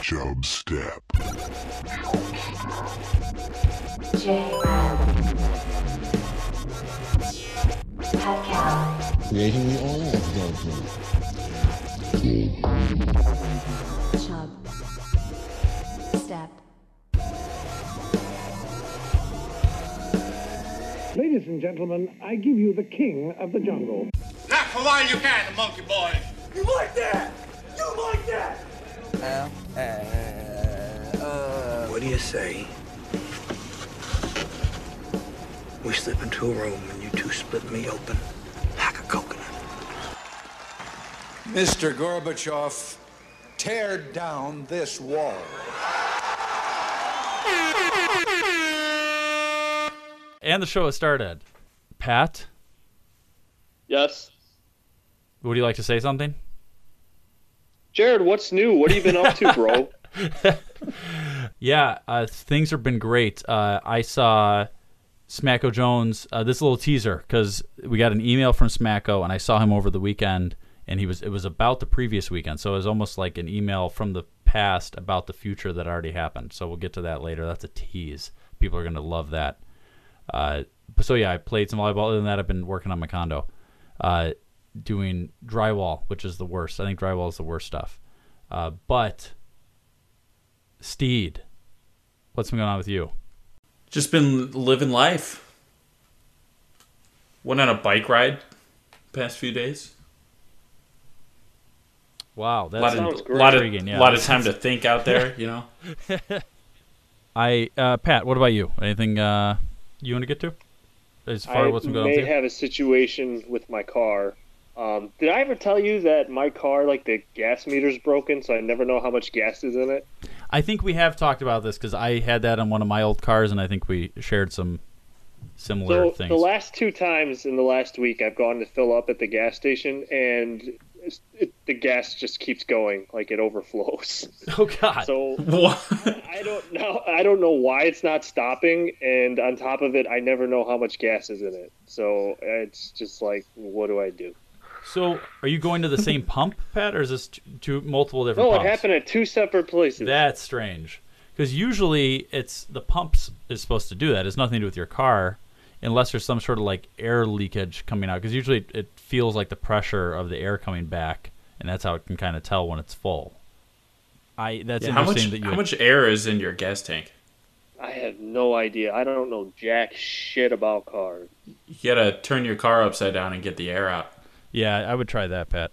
Chub Step. Creating the oil judgment. Chub. Step. Ladies and gentlemen, I give you the king of the jungle. Not for while you can, monkey boy. You like that? You like that? What do you say? We slip into a room and you two split me open like a coconut. Mr. Gorbachev, tear down this wall. And the show has started. Pat, Yes. would you like to say something? Jared, what's new? What have you been up to, bro? Yeah, uh, things have been great. Uh, I saw Smacko Jones. Uh, this little teaser because we got an email from Smacko, and I saw him over the weekend, and he was it was about the previous weekend, so it was almost like an email from the past about the future that already happened. So we'll get to that later. That's a tease. People are gonna love that. Uh, so yeah, I played some volleyball. Other than that, I've been working on my condo, uh, doing drywall, which is the worst. I think drywall is the worst stuff. Uh, but Steed, what's been going on with you? Just been living life. Went on a bike ride past few days. Wow, A lot sounds of, great. lot of, Intriguing, yeah. lot of time to think out there, you know. I uh, Pat. What about you? Anything uh, you want to get to? As far I as what's going on may have a situation with my car. Um, did I ever tell you that my car, like the gas meter's broken, so I never know how much gas is in it? I think we have talked about this because I had that on one of my old cars, and I think we shared some similar So things. the last two times in the last week, I've gone to fill up at the gas station, and it, the gas just keeps going, like it overflows. oh God! So? I don't know. I don't know why it's not stopping, and on top of it, I never know how much gas is in it. So it's just like, what do I do? So, are you going to the same pump, Pat, or is this t- two multiple different? No, it happened at two separate places. That's strange. Because usually it's the pumps is supposed to do that. It's nothing to do with your car, unless there's some sort of like air leakage coming out. Because usually it feels like the pressure of the air coming back, and that's how it can kind of tell when it's full. I that's how much interesting that you. how much air is in your gas tank? I have no idea. I don't know jack shit about cars. You gotta turn your car upside down and get the air out. Yeah, I would try that, Pat.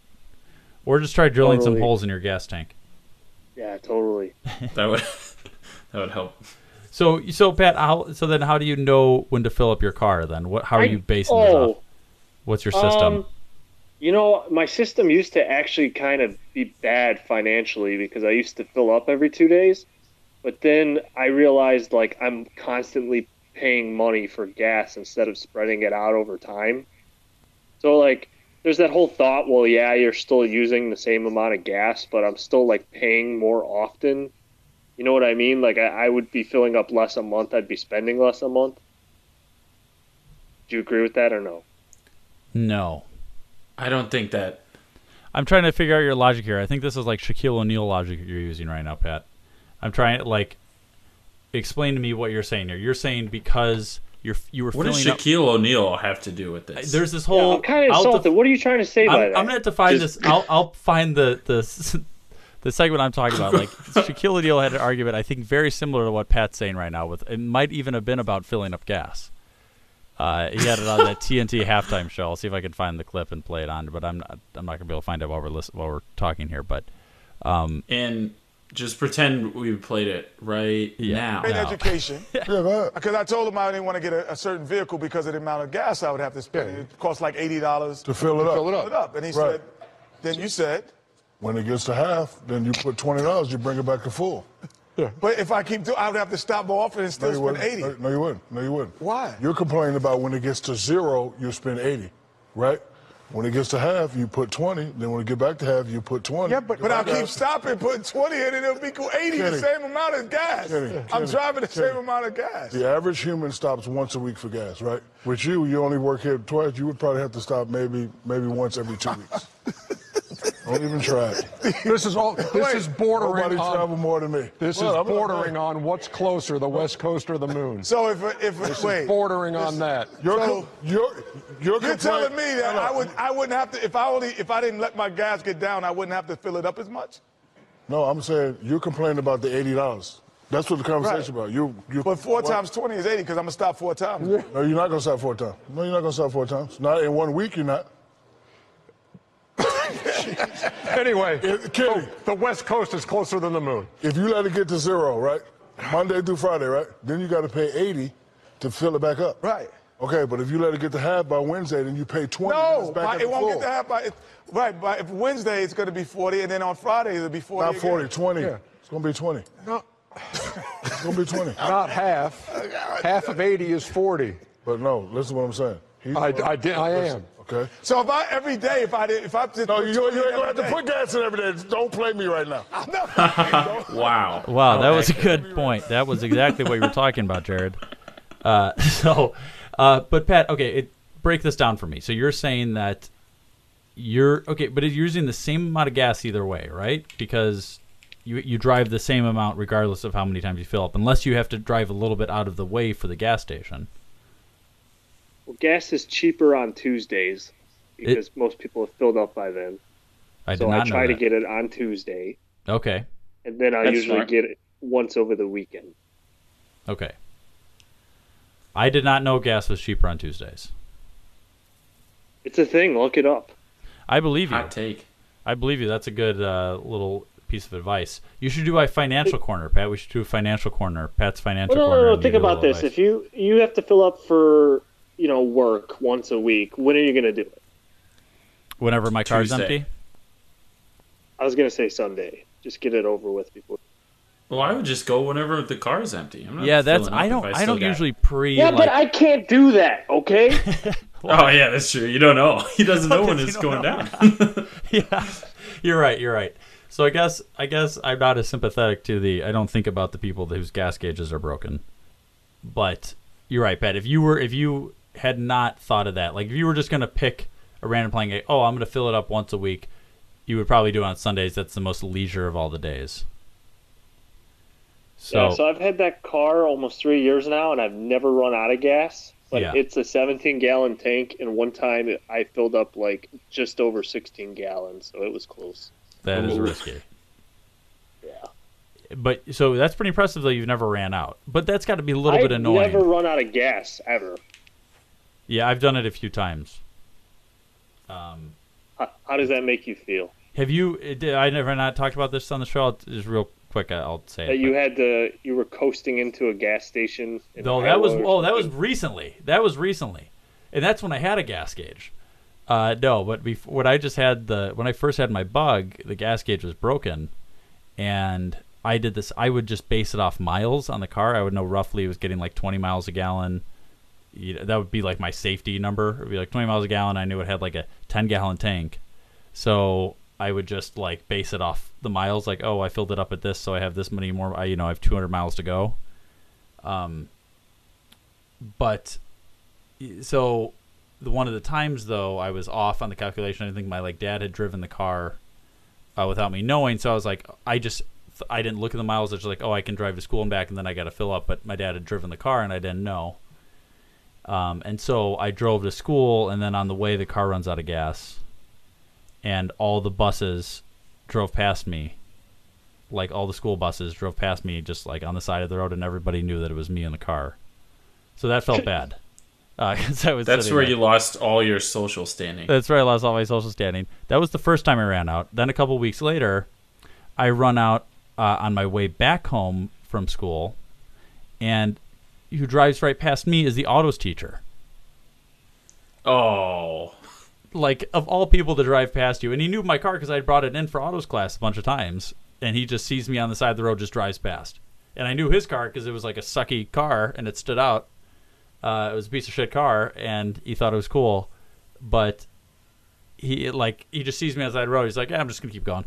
Or just try drilling some holes in your gas tank. Yeah, totally. That would that would help. So, so Pat, how? So then, how do you know when to fill up your car? Then, what? How are I- you basing this oh, off? What's your system? Um, you know, my system used to actually kind of be bad financially because I used to fill up every two days. But then I realized like I'm constantly paying money for gas instead of spreading it out over time. So like there's that whole thought, well yeah, you're still using the same amount of gas, but I'm still like paying more often. You know what I mean? Like I, I would be filling up less a month, I'd be spending less a month. Do you agree with that or no? no. I don't think that I'm trying to figure out your logic here. I think this is like Shaquille O'Neal logic you're using right now, Pat. I'm trying to like explain to me what you're saying here. You're saying because you're you were what does filling up. Shaquille O'Neal have to do with this? There's this Yeah, whole. I'm kind of I'll def- insulted. what are you trying to say by I'm, that? I'm gonna have to find Just- this. I'll I'll find the the the segment I'm talking about. Like Shaquille O'Neal had an argument, I think, very similar to what Pat's saying right now. With it might even have been about filling up gas. Uh, he had it on that TNT halftime show. I'll see if I can find the clip and play it on. But I'm not. I'm not gonna be able to find it while we're listen, while we're talking here. But um, and just pretend we played it right Yeah. now. Great No. education. Yeah. Because I told him I didn't want to get a, a certain vehicle because of the amount of gas I would have to spend. Yeah. It cost like eighty dollars To fill it up. Fill it up. And he Right. said, then you said, When it gets to half, then you put twenty dollars. You bring it back to full. Yeah. but if I keep doing, I would have to stop more often and No, still you spend wouldn't. eighty. No, no, you wouldn't. No, you wouldn't. Why? You're complaining about when it gets to zero, you spend eighty, right? When it gets to half, you put twenty. Then when it get back to half, you put twenty. Yeah, but, but I'll keep stopping, putting 20 in, and it'll equal 80, Kenny. the same amount of gas. Kenny, I'm Kenny, driving the same amount of gas. The average human stops once a week for gas, right? With you, you only work here twice. You would probably have to stop maybe maybe once every two weeks. Don't even try it. This is all. This is bordering Nobody on. travel more than me. This Well, is I'm bordering on what's closer, the West Coast or the moon. So if if This wait, is bordering on that. You're, So- you're, you're, You're telling me that. I would I wouldn't have to if I only if I didn't let my gas get down, I wouldn't have to fill it up as much. No, I'm saying you're complaining about the eighty dollars. That's what the conversation about. You, you. But four what? times twenty is eighty because I'm gonna stop four times. No, you're not gonna stop four times. No, you're not gonna stop four times. Not in one week. You're not. Anyway, It- Kenny, oh, the West Coast is closer than the moon. if you let it get to zero, right, Monday through Friday, right, then you got to pay eighty to fill it back up. Right. Okay, but if you let it get to half by Wednesday, then you pay twenty. No, back by- it won't full. get to half by it, right. By if Wednesday it's gonna be forty, and then on Friday it'll be forty. Not 40, again. 20. Yeah. It's gonna be twenty. No, It's gonna be twenty. not half. Half of 80 is 40. But no, listen to what I'm saying. He's I, I, did, I am. Okay. So if I every day, if I did, if I did, no, put you, you ain't gonna have to put gas in every day. Don't play me right now. Wow. Wow, that was a good point. That was exactly what you were talking about, Jared. Uh, so, uh, but Pat, okay, it, break this down for me. So you're saying that you're okay, but you're using the same amount of gas either way, right? Because you you drive the same amount regardless of how many times you fill up, unless you have to drive a little bit out of the way for the gas station. Well, gas is cheaper on Tuesdays because most people have filled up by then. I did so not I try know to get it on Tuesday, Okay, and then I That's usually smart. get it once over the weekend. okay. I did not know gas was cheaper on Tuesdays. It's a thing. Look it up. I believe you. Hot take. I believe you. That's a good uh, little piece of advice. You should do a financial corner, Pat. We should do a financial corner. Pat's financial Well, no, corner. no, no. and Think give you a about this. advice. If you you have to fill up for you know work once a week, when are you going to do it? Whenever my car's Tuesday. empty. I was going to say Sunday. Just get it over with before. Well, I would just go whenever the car is empty. I'm not Yeah, that's. filling I if don't. I, still don't usually pre. Yeah, like, but I can't do that. Okay. Oh yeah, that's true. You don't know. He doesn't know when it's going don't down. yeah, you're right. You're right. So I guess I guess I'm not as sympathetic to the. I don't think about the people whose gas gauges are broken. But you're right, Pat. If you were, if you had not thought of that, like if you were just gonna pick a random playing game, oh, I'm gonna fill it up once a week, you would probably do it on Sundays. That's the most leisure of all the days. So, yeah, so I've had that car almost three years now, and I've never run out of gas. But Yeah. it's a 17 gallon tank, and one time I filled up like just over 16 gallons, so it was close. That that is risky. Yeah. But so that's pretty impressive that you've never ran out. But that's got to be a little I've bit annoying. I never run out of gas ever. Yeah, I've done it a few times. Um, How, how does that make you feel? have you? uh, Did I never not talked about this on the show? I'll, just real quick, I'll say That it. you had to, you were coasting into a gas station. No, that was oh, that was recently. That was recently, and that's when I had a gas gauge. Uh, no, but before when I just had the when I first had my bug, the gas gauge was broken, and I did this. I would just base it off miles on the car. I would know roughly it was getting like 20 miles a gallon. You know, that would be like my safety number. It would be like 20 miles a gallon. I knew it had like a 10 gallon tank, so I would just like base it off the miles. Like, oh, I filled it up at this, so I have this many more. I, you know, I have 200 miles to go. Um, but so the one of the times though I was off on the calculation. I think my like dad had driven the car uh, without me knowing, so I was like, I just I didn't look at the miles. It's like, oh, I can drive to school and back, and then I got to fill up. But my dad had driven the car, and I didn't know. Um, and so I drove to school, and then on the way, the car runs out of gas, and all the buses drove past me. Like all the school buses drove past me, just like on the side of the road, and everybody knew that it was me in the car. So that felt bad. Uh, 'cause I was That's where there. you lost all your social standing. That's right. I lost all my social standing. That was the first time I ran out. Then a couple weeks later, I run out uh, on my way back home from school, and who drives right past me is the autos teacher. Oh, Like of all people to drive past you, and he knew my car because I had brought it in for autos class a bunch of times, and he just sees me on the side of the road, just drives past, and I knew his car because it was like a sucky car and it stood out. Uh, it was a piece of shit car, and he thought it was cool, but he like he just sees me on the side of the road. He's like, "Yeah, I'm just gonna keep going."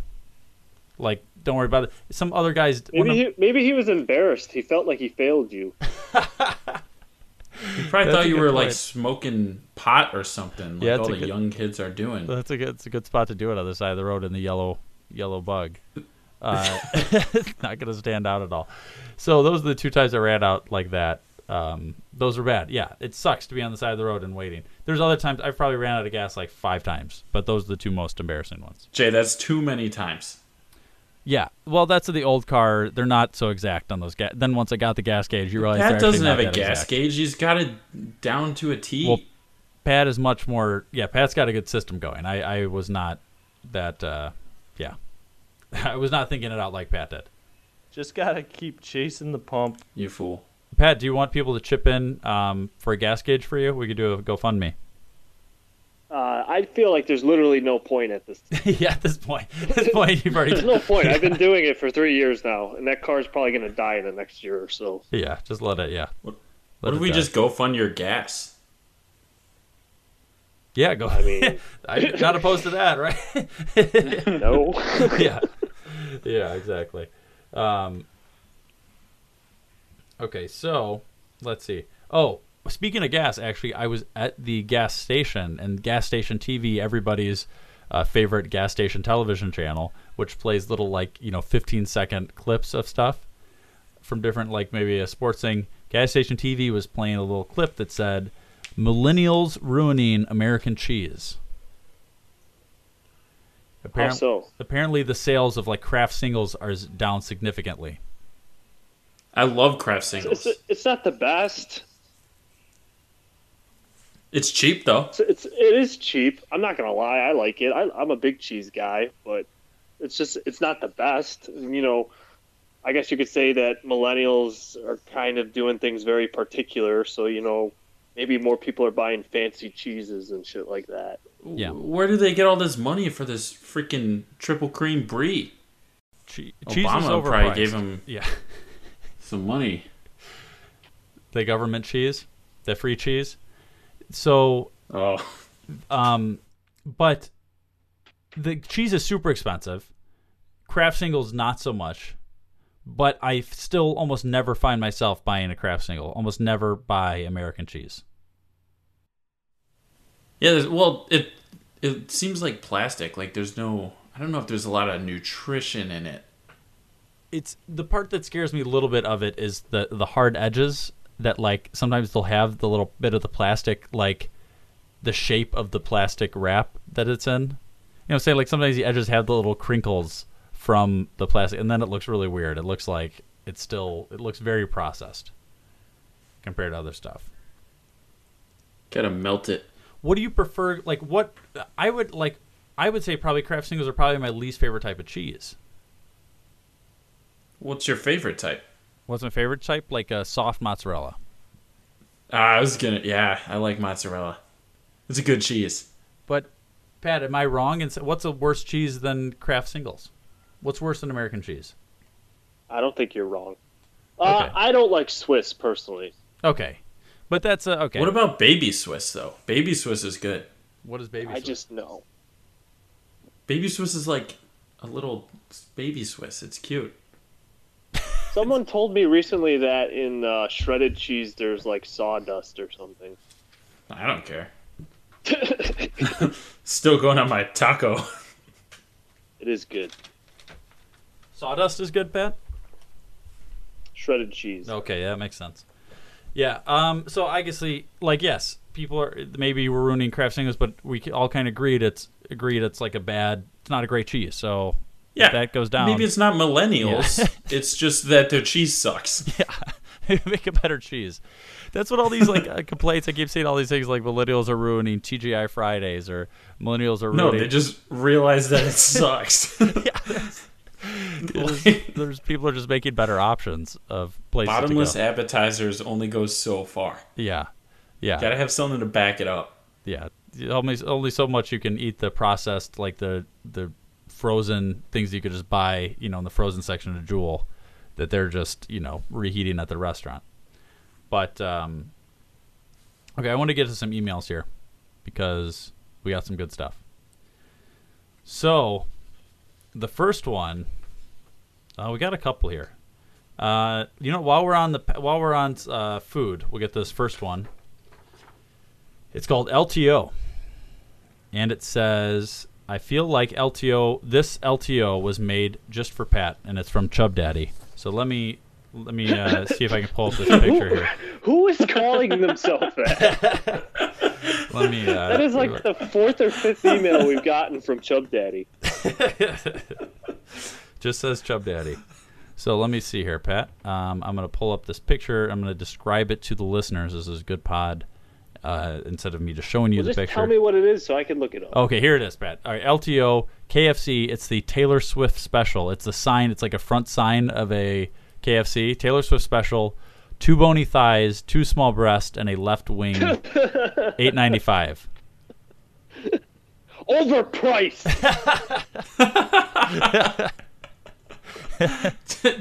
Like, don't worry about it. Some other guys, one Maybe of- he, maybe he was embarrassed. He felt like he failed you. He probably That's thought you good were like smoking pot or something, like Yeah, all the good- young kids are doing. That's a good. It's a good spot to do it on the side of the road in the yellow yellow bug. Uh, it's not going to stand out at all. So those are the two times I ran out like that. Um, those are bad. Yeah, it sucks to be on the side of the road and waiting. There's other times I've probably ran out of gas like five times, but those are the two most embarrassing ones. Jay, that's too many times. Yeah, well, that's the old car. They're not so exact on those gas. Then once I got the gas gauge, you realize they're Pat doesn't not have a gas exact. gauge. He's got it down to a T. Well, Pat is much more. Yeah, Pat's got a good system going. I, I was not that. Uh, yeah, I was not thinking it out like Pat did. Just gotta keep chasing the pump. you fool. Pat, do you want people to chip in um, for a gas gauge for you? We could do a GoFundMe. Uh, I feel like there's literally no point at this. yeah, at this point, at this point, you've already. There's no point. I've been doing it for three years now, and that car's probably going to die in the next year or so. Yeah, just let it. Yeah. What, Let what if we die. just go fund your gas? Yeah, go. I mean, I'm not opposed to that, right? no. yeah, yeah, exactly. Um, okay, so let's see. Oh, speaking of gas, actually, I was at the gas station and gas station TV, everybody's uh, favorite gas station television channel, which plays little like you know 15 second clips of stuff from different like maybe a sports thing. Gas station TV was playing a little clip that said, "Millennials ruining American cheese." How so? Apparently, the sales of like Kraft singles are down significantly. I love Kraft singles. It's, it's not the best. It's cheap though. It's, it's it is cheap. I'm not gonna lie. I like it. I, I'm a big cheese guy, but it's just it's not the best. You know, I guess you could say that millennials are kind of doing things very particular. So you know, maybe more people are buying fancy cheeses and shit like that. Yeah. Where do they get all this money for this freaking triple cream brie? Che- cheese is Obama probably overpriced. gave him Yeah, some money. the government cheese, the free cheese. So, Oh, um, but the cheese is super expensive. Kraft singles not so much, but I still almost never find myself buying a Kraft single. Almost never buy American cheese. yeah. there's- Well, it it seems like plastic. Like there's no. I don't know if there's a lot of nutrition in it. it's the part that scares me a little bit of it is the the hard edges that like sometimes they'll have the little bit of the plastic like the shape of the plastic wrap that it's in. You know, say like sometimes the edges have the little crinkles from the plastic, and then it looks really weird. It looks like it's still it looks very processed compared to other stuff. Gotta melt it. What do you prefer? Like what I would like. I would say probably Kraft singles are probably my least favorite type of cheese. What's your favorite type? What's my favorite type? Like a soft mozzarella. Ah, I was gonna. Yeah, I like mozzarella. It's a good cheese. But Pat, am I wrong? And what's a worse cheese than Kraft singles? What's worse than American cheese? I don't think you're wrong. Uh, Okay. I don't like Swiss personally. Okay, but that's uh, okay. What about baby Swiss though? Baby Swiss is good. what is baby? Swiss? I Swiss? just know. Baby Swiss is like a little baby Swiss. It's cute. Someone told me recently that in uh, shredded cheese there's like sawdust or something. I don't care. Still going on my taco. It is good. sawdust is good, Pat. Shredded cheese. Okay, yeah, that makes sense. Yeah. Um. So I guess the like yes, people are maybe we're ruining Kraft singles, but we all kind of agreed it's agreed it's like a bad. It's not a great cheese. So Yeah, if that goes down. Maybe it's not millennials. it's just that their cheese sucks. Yeah, make a better cheese. That's what all these like uh, complaints. I keep seeing all these things like millennials are ruining TGI Fridays or millennials are No, ruining. they just realize that it sucks. there's, there's people are just making better options of places Bottomless appetizers only go so far. Yeah, yeah, Gotta have something to back it up. yeah. Only only so much you can eat the processed like the the frozen things you could just buy. You know, in the frozen section of Jewel, that they're just you know reheating at the restaurant. But um, okay, I want to get to some emails here because we got some good stuff. So, the first one, uh, we got a couple here. Uh, you know, while we're on the while we're on uh, food, we'll get this first one. It's called LTO. And it says, I feel like LTO, this LTO was made just for Pat, and it's from Chub Daddy. So let me let me uh, see if I can pull up this picture here. Who is calling themselves that? Let me. Uh, that is like the fourth or fifth email we've gotten from Chub Daddy. just says Chub Daddy. So let me see here, Pat. Um, I'm going to pull up this picture. I'm going to describe it to the listeners. This is a good pod. Uh, instead of me just showing you Well, the just picture. tell me what it is so I can look it up. Okay, here it is, Pat. All right, LTO KFC. It's the Taylor Swift special. It's the sign. It's like a front sign of a KFC Taylor Swift special. Two bony thighs, two small breasts, and a left wing. Eight ninety five. Overpriced.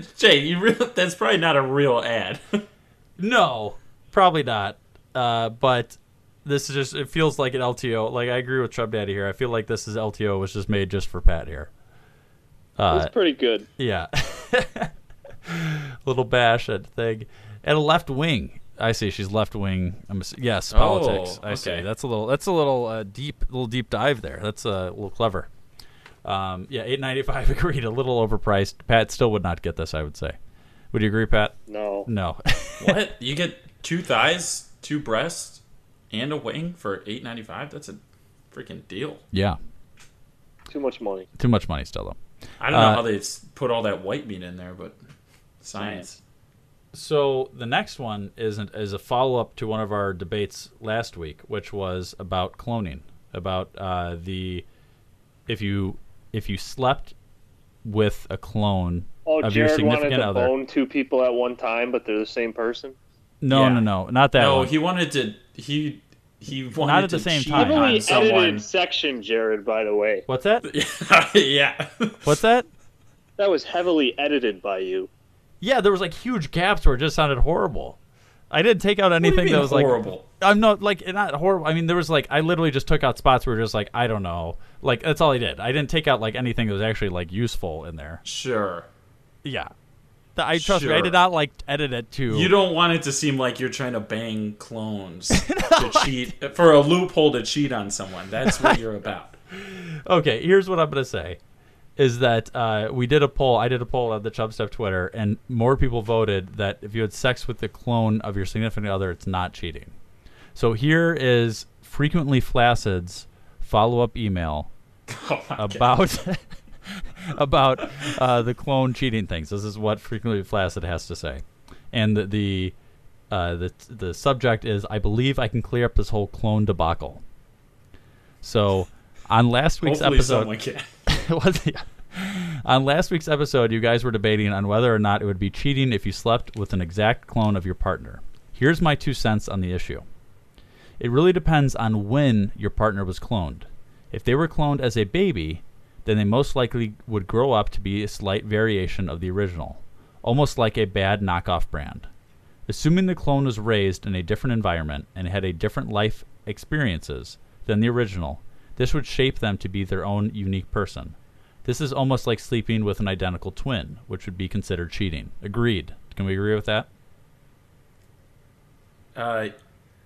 Jay, you really, that's probably not a real ad. No, probably not. Uh, but this is just it feels like an LTO. Like I agree with Chub Daddy here. I feel like this is LTO was just made just for Pat here. Uh, It's pretty good. Yeah. Little bash at thing. And a left wing. I see she's left wing. I'm ass- yes, Oh, politics. I see. That's a little that's a little uh, deep little deep dive there. That's uh, a little clever. Um, yeah, 895 agreed. A little overpriced. Pat still would not get this, I would say. Would you agree, Pat? No. No. what? You get two thighs, two breasts, and a wing for eight ninety five? That's a freaking deal. yeah. Too much money. Too much money still though. I don't know Uh, how they s- put all that white meat in there, but science. So the next one is an, is a follow up to one of our debates last week, which was about cloning, about uh, the if you if you slept with a clone Oh, of your Jared wanted significant to other. bone two people at one time, but they're the same person. No, Yeah. no, no, not that no, one. he wanted to. He he wanted Not at to the same cheat time. on Heavily someone. edited section, Jared. By the way, What's that? yeah. What's that? that was heavily edited by you. Yeah, there was like huge gaps where it just sounded horrible. I didn't take out anything mean that was horrible? like I'm not like not horrible. I mean, there was like I literally just took out spots where just like I don't know, like that's all I did. I didn't take out like anything that was actually like useful in there. Sure. Yeah, I trust me. I did not like edit it to. You don't want it to seem like you're trying to bang clones to cheat for a loophole to cheat on someone. That's what you're about. Okay, here's what I'm gonna say: is that uh, we did a poll. I did a poll at the Chub Step Twitter, and more people voted that if you had sex with the clone of your significant other, it's not cheating. So here is frequently flaccid's follow-up email Oh about about uh, the clone cheating things. This is what frequently flaccid has to say, and the the, uh, the the subject is I believe I can clear up this whole clone debacle. So on last week's Hopefully episode, someone can. was yeah. on last week's episode, you guys were debating on whether or not it would be cheating if you slept with an exact clone of your partner. Here's my two cents on the issue. It really depends on when your partner was cloned. If they were cloned as a baby, then they most likely would grow up to be a slight variation of the original, almost like a bad knockoff brand. Assuming the clone was raised in a different environment and had a different life experiences than the original, this would shape them to be their own unique person. This is almost like sleeping with an identical twin, which would be considered cheating. Agreed. Can we agree with that? Uh,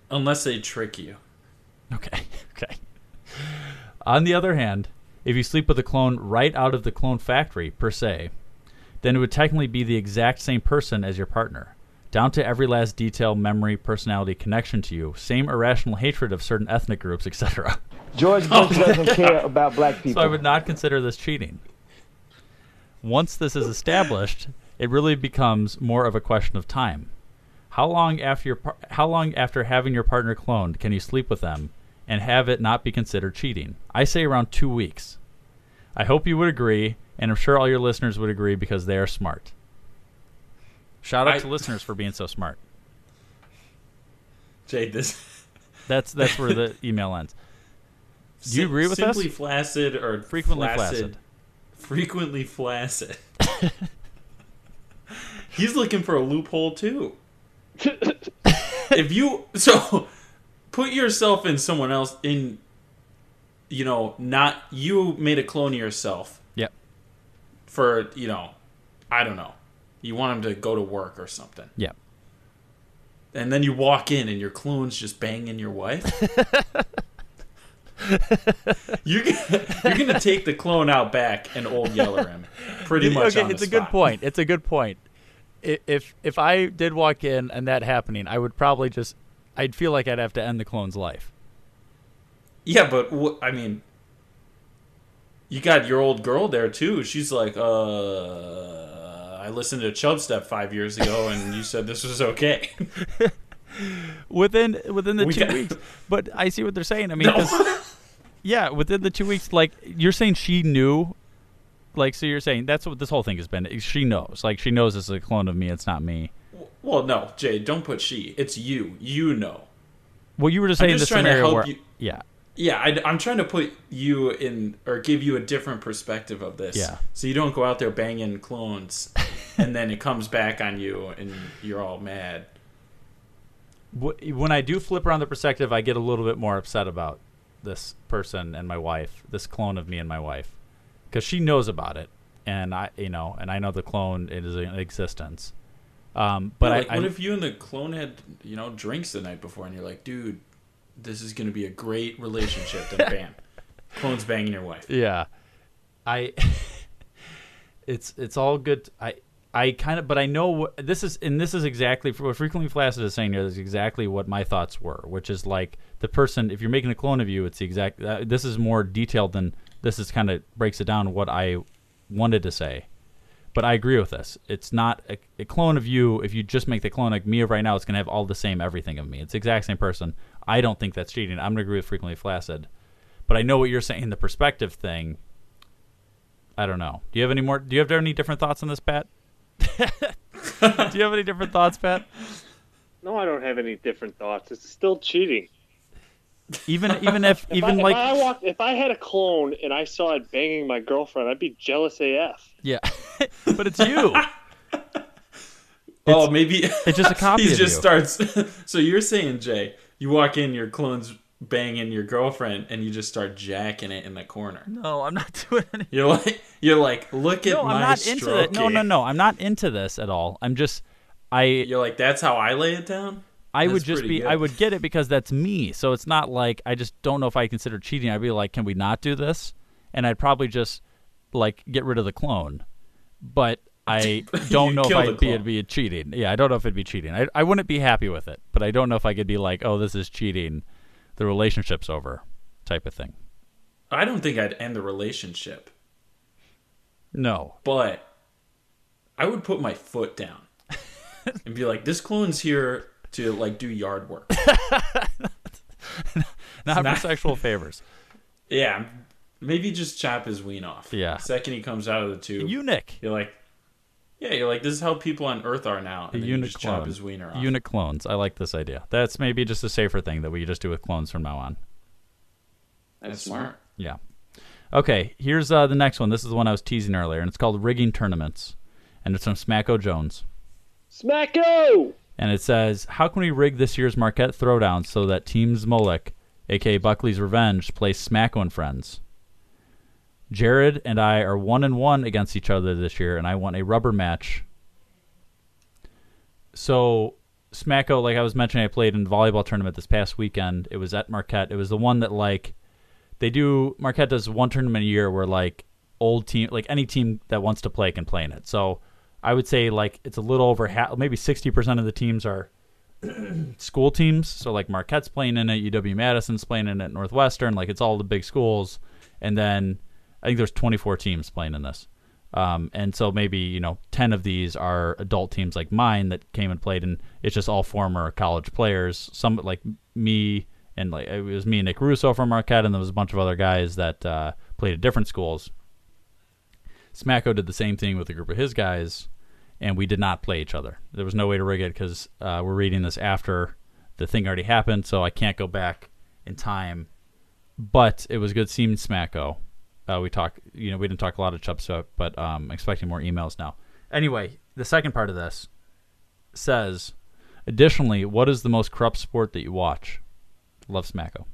unless they trick you. Okay. Okay. On the other hand, if you sleep with a clone right out of the clone factory, per se, then it would technically be the exact same person as your partner, down to every last detail, memory, personality, connection to you, same irrational hatred of certain ethnic groups, etc. George oh, Bush doesn't care about black people. So I would not consider this cheating. Once this is established, it really becomes more of a question of time. How long after your par- how long after having your partner cloned can you sleep with them and have it not be considered cheating? I say around 2 weeks. I hope you would agree, and I'm sure all your listeners would agree because they are smart. Shout out I- to listeners for being so smart. Jade, this That's that's where the email ends. Do you agree with us? Simply flaccid or Frequently flaccid? Frequently flaccid. He's looking for a loophole too. if you so put yourself in someone else in you know, not you made a clone of yourself Yep. for, you know, I don't know. You want him to go to work or something. Yep. and then you walk in and your clone's just banging your wife. you're gonna, you're gonna take the clone out back and old yeller him, pretty much. Okay, it's a good point. It's a good point. If if I did walk in and that happening, I would probably just I'd feel like I'd have to end the clone's life. Yeah, but wh- I mean, you got your old girl there too. She's like, uh, I listened to Chub Step five years ago, and you said this was okay. within within the We two got- weeks. But I see what they're saying. I mean, No. yeah, within the two weeks, like you're saying, she knew. Like, so you're saying that's what this whole thing has been. She knows, like, she knows this is a clone of me. It's not me. Well, no, Jay, don't put she. It's you. You know. Well, you were just I'm saying just the scenario help where, you- yeah, Yeah, I, am trying to put you in or give you a different perspective of this. Yeah. So you don't go out there banging clones, and then it comes back on you, and you're all mad. When I do flip around the perspective, I get a little bit more upset about this person and my wife, this clone of me and my wife, because she knows about it, and I, you know, and I know the clone it is in existence. Um, but Yeah, like, I what if you and the clone had you know drinks the night before, and you're like, dude, this is going to be a great relationship. Then bam, clone's banging your wife. Yeah, I. it's it's all good. I I kind of, but I know what this is, and this is exactly what frequently flaccid is saying here. Is exactly what my thoughts were, which is like the person. If you're making a clone of you, it's the exact. Uh, this is more detailed than this. Is kind of breaks it down what I wanted to say. But I agree with this. It's not a, a clone of you. If you just make the clone like me of right now, it's gonna have all the same everything of me. It's the exact same person. I don't think that's cheating. I'm gonna agree with frequently flaccid. But I know what you're saying. The perspective thing. I don't know. Do you have any more? Do you have any different thoughts on this, Pat? do you have any different thoughts, Pat? No, I don't have any different thoughts. It's still cheating. Even even if, If even I, like if I walked, if I had a clone and I saw it banging my girlfriend, I'd be jealous AF. yeah, but it's you. oh, maybe it's just a copy he just you. starts. so you're saying, Jay, you walk in, your clone's banging your girlfriend, and you just start jacking it in the corner. No, I'm not doing anything. You're like, you're like, look at No, my I'm not into it. No, no, no. I'm not into this at all. I'm just I You're like, that's how I lay it down. I would just be good. I would get it because that's me. So it's not like I just don't know if I consider cheating. I'd be like, can we not do this? And I'd probably just like get rid of the clone. But I don't know if I'd be, it'd be cheating. Yeah, I don't know if it'd be cheating. I I wouldn't be happy with it, but I don't know if I could be like, oh, this is cheating. The relationship's over, type of thing. I don't think I'd end the relationship, No. but I would put my foot down and be like, this clone's here to like do yard work. Not for sexual favors. Yeah, maybe just chop his ween off. Yeah. Second he comes out of the tube, eunuch. You're like, yeah, you're like, this is how people on Earth are now. And then you eunuch just chop his wiener off. Eunuch clones. I like this idea. That's maybe just a safer thing that we just do with clones from now on. That's smart. Yeah. Okay, here's uh, the next one. This is the one I was teasing earlier, and it's called Rigging Tournaments. And it's from Smacko Jones. Smacko! And it says, How can we rig this year's Marquette Throwdown so that Teams Molek, aka Buckley's Revenge, plays Smacko and Friends? Jared and I are one and one against each other this year, and I want a rubber match. So Smacko, like I was mentioning, I played in volleyball tournament this past weekend. It was at Marquette. It was the one that like they do. Marquette does one tournament a year where like old team, like any team that wants to play can play in it. So I would say like it's a little over half, maybe sixty percent of the teams are school teams. So like Marquette's playing in it, UW Madison's playing in it, Northwestern. Like it's all the big schools, and then I think there's 24 teams playing in this. Um, and so maybe you know 10 of these are adult teams like mine that came and played, and it's just all former college players. Some like me and like it was me and Nick Russo from Marquette, and there was a bunch of other guys that uh, played at different schools. Smacko did the same thing with a group of his guys, and we did not play each other. There was no way to rig it because uh, we're reading this after the thing already happened, so I can't go back in time. But it was good seeing Smacko. Uh, we talk, you know, we didn't talk a lot of Chub Step, but um, expecting more emails now. Anyway, the second part of this says, additionally, what is the most corrupt sport that you watch? Love Smacko.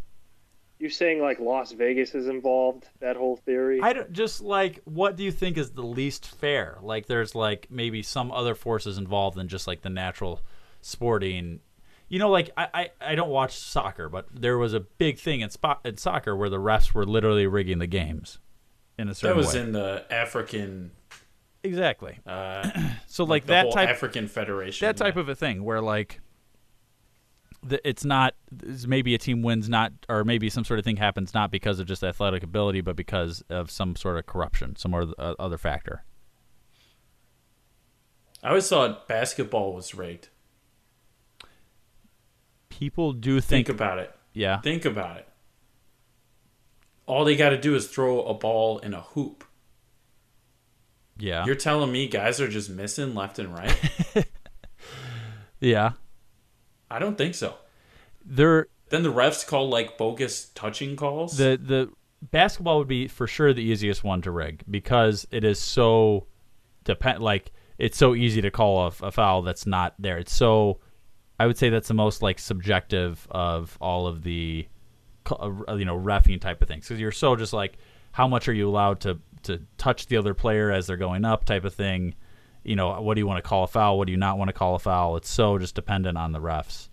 You saying like Las Vegas is involved? That whole theory? I don't just like what do you think is the least fair? Like there's like maybe some other forces involved than just like the natural sporting. You know, like I, I, I don't watch soccer, but there was a big thing in spot in soccer where the refs were literally rigging the games in a certain. That was way. in the African. exactly. Uh, So like the that whole type African Federation. that type of a thing where like the, it's not maybe a team wins not or maybe some sort of thing happens not because of just athletic ability but because of some sort of corruption some other, uh, other factor I always thought basketball was rigged. people do Think think, about it. yeah Think about it. All they got to do is throw a ball in a hoop. yeah You're telling me guys are just missing left and right? yeah I don't think so. there Then the refs call like bogus touching calls. the the basketball would be for sure the easiest one to rig because it is so depend like it's so easy to call a, a foul that's not there. It's so I would say that's the most like subjective of all of the uh, you know refing type of things because you're so just like how much are you allowed to to touch the other player as they're going up type of thing. You know what do you want to call a foul? What do you not want to call a foul? It's so just dependent on the refs.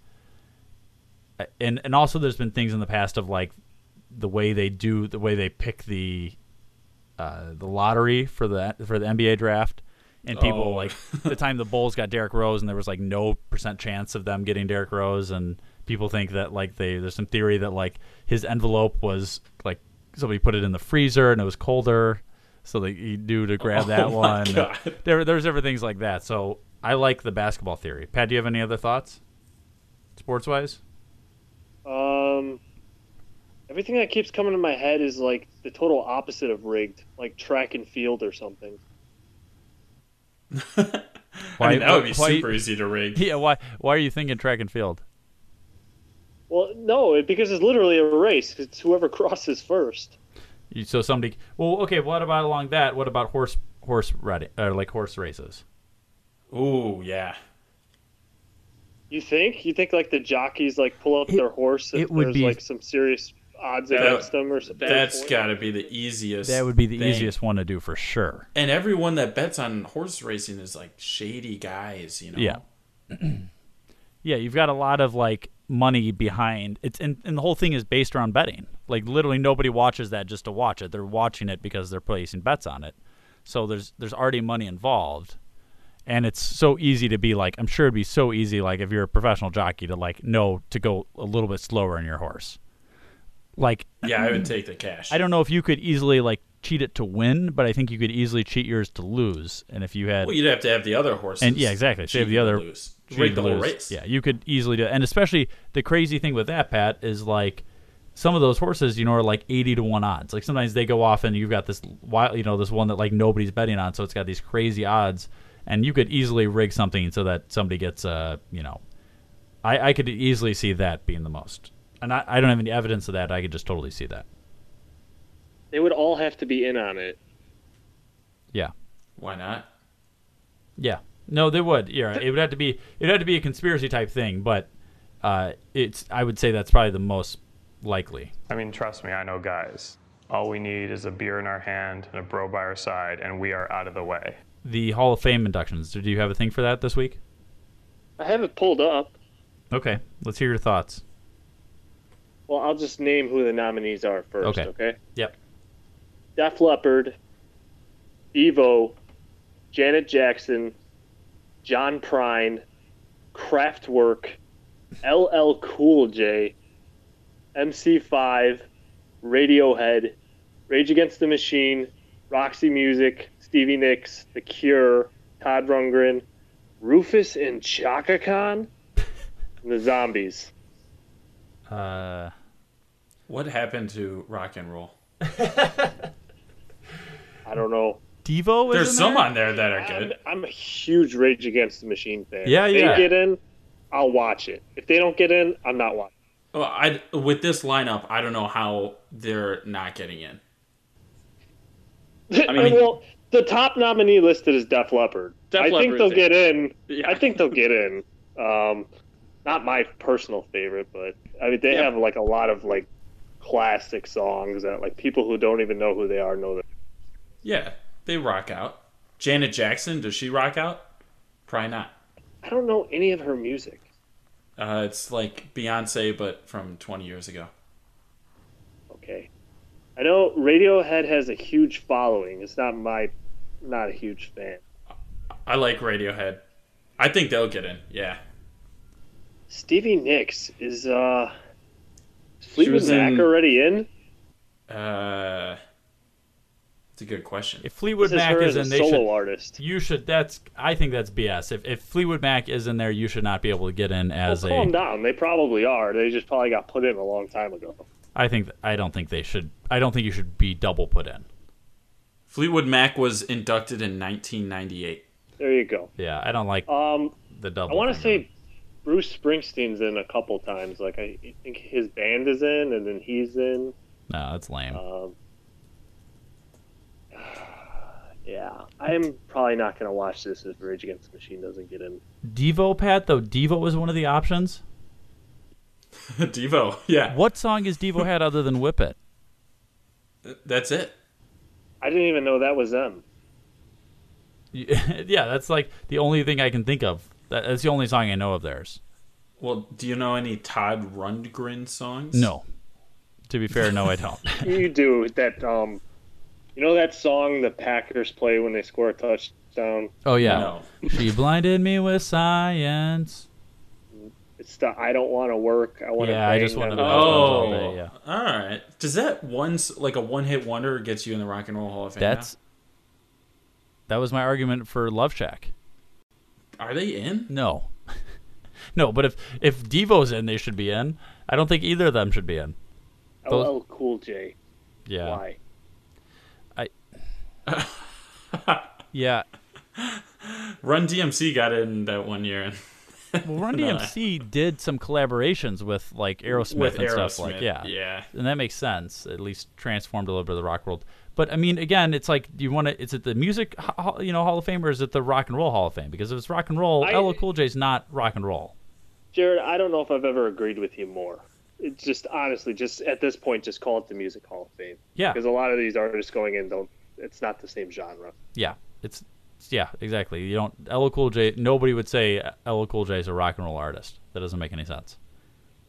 And and also there's been things in the past of like the way they do the way they pick the uh, the lottery for the for the NBA draft, and people Oh. like the time the Bulls got Derrick Rose, and there was like no percent chance of them getting Derrick Rose, and people think that like they there's some theory that like his envelope was like somebody put it in the freezer and it was colder, so they you do to grab Oh that my one. God. There there's different things like that. So I like the basketball theory. Pat, do you have any other thoughts, sports wise? Um, everything that keeps coming to my head is like the total opposite of rigged, like track and field or something. I mean, that would be why- super easy to rig. Yeah, why why are you thinking track and field? Well, no, it, because it's literally a race. It's whoever crosses first. You, so somebody. Well, okay. What about along that? What about horse horse riding or uh, like horse races? Ooh, yeah. You think? You think like the jockeys like pull up their horse if it would there's be- like some serious odds That- against them or something? That's got to be the easiest. That would be the thing. easiest one to do for sure. And everyone that bets on horse racing is like shady guys, you know. Yeah. Yeah, you've got a lot of like money behind it's and, and the whole thing is based around betting. Like literally nobody watches that just to watch it. They're watching it because they're placing bets on it. So there's there's already money involved. And it's so easy to be like I'm sure it'd be so easy like if you're a professional jockey to like know to go a little bit slower in your horse. Like Yeah, I would take the cash. I don't know if you could easily like cheat it to win, but I think you could easily cheat yours to lose. And if you had Well, you'd have to have the other horses. and yeah, exactly. Save cheating the other lose. rig the to whole race. Yeah, you could easily do. it. And especially the crazy thing with that, Pat, is like some of those horses, you know, are like eighty to one odds. Like sometimes they go off, and you've got this wild, you know, this one that like nobody's betting on, so it's got these crazy odds, and you could easily rig something so that somebody gets, uh, you know, I, I could easily see that being the most. And I, I don't have any evidence of that. I could just totally see that. They would all have to be in on it. Yeah. Why not? Yeah. No, they would. Yeah, it would have to be. It would have to be a conspiracy type thing, but uh, it's. I would say that's probably the most likely. I mean, trust me, I know guys. All we need is a beer in our hand and a bro by our side, and we are out of the way. The Hall of Fame inductions. Do you have a thing for that this week? I have it pulled up. Okay, let's hear your thoughts. Well, I'll just name who the nominees are first. Okay. Okay. Yep. Def Leppard, Devo, Janet Jackson, John Prine, Kraftwerk, LL Cool J, MC5, Radiohead, Rage Against the Machine, Roxy Music, Stevie Nicks, The Cure, Todd Rundgren, Rufus and Chaka Khan, and the Zombies. Uh, What happened to rock and roll? I don't know. Devo. There's some on there that are good. I'm a huge Rage Against the Machine fan. Yeah, if yeah. they get in, I'll watch it. If they don't get in, I'm not watching. Well, I with this lineup, I don't know how they're not getting in. I mean, well, the top nominee listed is Def Leppard. Def I think Leppard's they'll get in. I think they'll get in. Um, not my personal favorite, but I mean, they Yeah. have like a lot of like classic songs that like people who don't even know who they are know that. Yeah, they rock out. Janet Jackson, does she rock out? Probably not. I don't know any of her music. Uh, it's like Beyonce, but from 20 years ago. Okay. I know Radiohead has a huge following. It's not my, not a huge fan. I like Radiohead. I think they'll get in. Yeah. Stevie Nicks is uh, Fleetwood Mac in- already in? Uh, it's a good question. If Fleetwood This Mac her is as in, a they solo should. artist. You should. That's. I think that's BS. If if Fleetwood Mac is in there, you should not be able to get in as well, calm a. down. They probably are. They just probably got put in a long time ago. I think. I don't think they should. I don't think you should be double put in. Fleetwood Mac was inducted in 1998. There you go. Yeah, I don't like Um, the double. I want to say Bruce Springsteen's in a couple times. Like I think his band is in, and then he's in. No, that's lame. Um, yeah, I'm probably not gonna watch this if Rage Against the Machine doesn't get in. Devo, Pat. Though Devo was one of the options. Devo, yeah. What song is Devo had other than Whip It? That's it. I didn't even know that was them. yeah, that's like the only thing I can think of. That's the only song I know of theirs. Well, do you know any Todd Rundgren songs? No. To be fair, no, I don't. you do that. Um, you know that song the Packers play when they score a touchdown. Oh yeah, No. she blinded me with science. It's the I don't want to work. I want to. Yeah, I just wanna- Oh, all day, yeah. all right. Does that one s- like a one hit wonder gets you in the Rock and Roll Hall of Fame? now? That's that was my argument for Love Shack. Are they in? No, no, but if if Devo's in, they should be in. I don't think either of them should be in. Those- LL Cool J. Yeah, Why? yeah. Run DMC got in that one year. Well, Run No. DMC did some collaborations with like Aerosmith With and stuff like yeah, yeah. and that makes sense. At least transformed a little bit of the rock world. But I mean, again, it's like, do you want to? Is it the music, you know, Hall of Fame, or is it the Rock and Roll Hall of Fame? Because if it's rock and roll, I- LL Cool J's not rock and roll. Jared, I don't know if I've ever agreed with you more. It's just honestly, just at this point, just call it the Music Hall of Fame. Yeah. Because a lot of these artists going in don't. It's not the same genre. Yeah, it's yeah, exactly. You don't LL Cool J. Nobody would say LL Cool J is a rock and roll artist. That doesn't make any sense.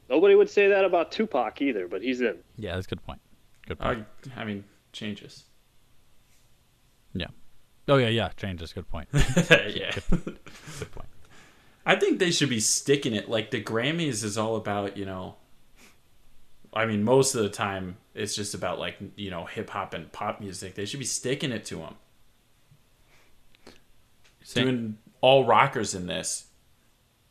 Nobody would say that about Tupac either, but he's in. Yeah, that's a good point. Good I, point. I mean, changes. yeah. Oh yeah, yeah. Change is a good point. yeah. good point. I think they should be sticking it. Like the Grammys is all about, you know. I mean, most of the time it's just about like you know hip hop and pop music. They should be sticking it to them. Saying- Doing all rockers in this,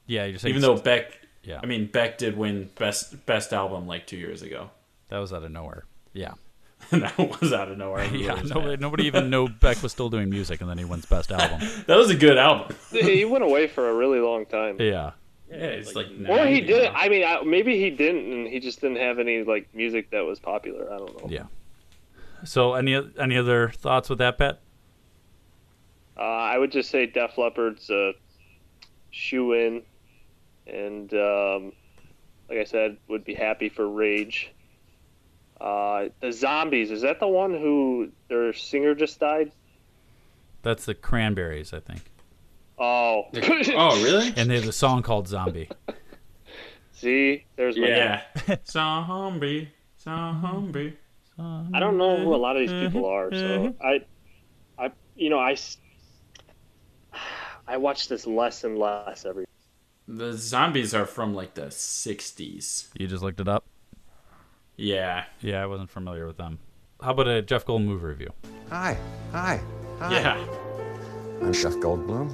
Yeah, you're saying even though Beck. Yeah. I mean, Beck did win best best album like two years ago. that was out of nowhere. Yeah. that was out of nowhere. It Yeah, nobody, nobody even knew Beck was still doing music, and then he wins Best Album. That was a good album. he went away for a really long time. Yeah, Yeah, it's like. Or he did. I mean, I, maybe he didn't, and he just didn't have any like music that was popular. I don't know. yeah. So, any any other thoughts with that, Pat? Uh, I would just say Def Leppard's a shoe in, and um, like I said, would be happy for Rage. Uh, the Zombies is that the one who their singer just died? That's the Cranberries, I think. Oh, Oh, really? And they have a song called Zombie. See, there's my Yeah. Zombie, zombie. I don't know who a lot of these people are, so I, I, you know, I, I watch this less and less every. The zombies are from like the '60s. You just looked it up? Yeah. Yeah, I wasn't familiar with them. How about a Jeff Goldblum movie review? Hi, hi, hi. Yeah. I'm Jeff Goldblum.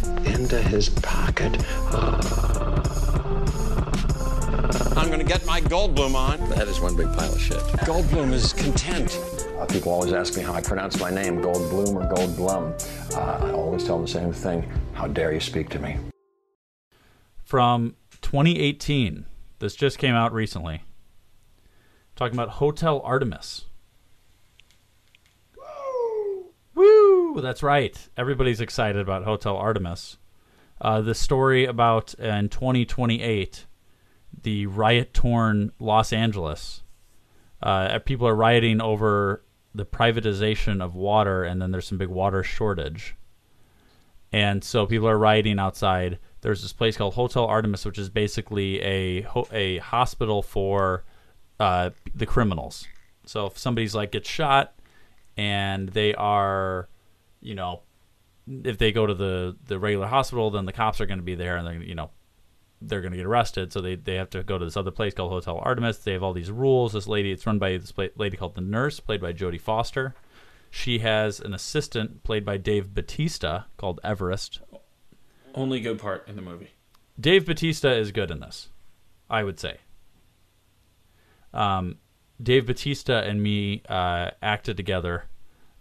into his pocket. I'm gonna get my Goldblum on. That is one big pile of shit. Goldblum is content. Uh, people always ask me how I pronounce my name, Goldblum or Goldblum. Uh, I always tell them the same thing. How dare you speak to me? From 2018, This just came out recently. Talking about Hotel Artemis. That's right. Everybody's excited about Hotel Artemis. Uh, the story about uh, in 2028, the riot-torn Los Angeles. Uh, people are rioting over the privatization of water, and then there's some big water shortage. And so people are rioting outside. There's this place called Hotel Artemis, which is basically a ho- a hospital for uh, the criminals. So if somebody's like gets shot, and they are, you know, if they go to the the regular hospital, then the cops are going to be there, and they're you know they're going to get arrested. So they, they have to go to this other place called Hotel Artemis. They have all these rules. This lady, it's run by this lady called the nurse, played by Jodie Foster. She has an assistant played by Dave Batista called Everest. Only good part in the movie. Dave Batista is good in this, I would say. Um, Dave Batista and me uh, acted together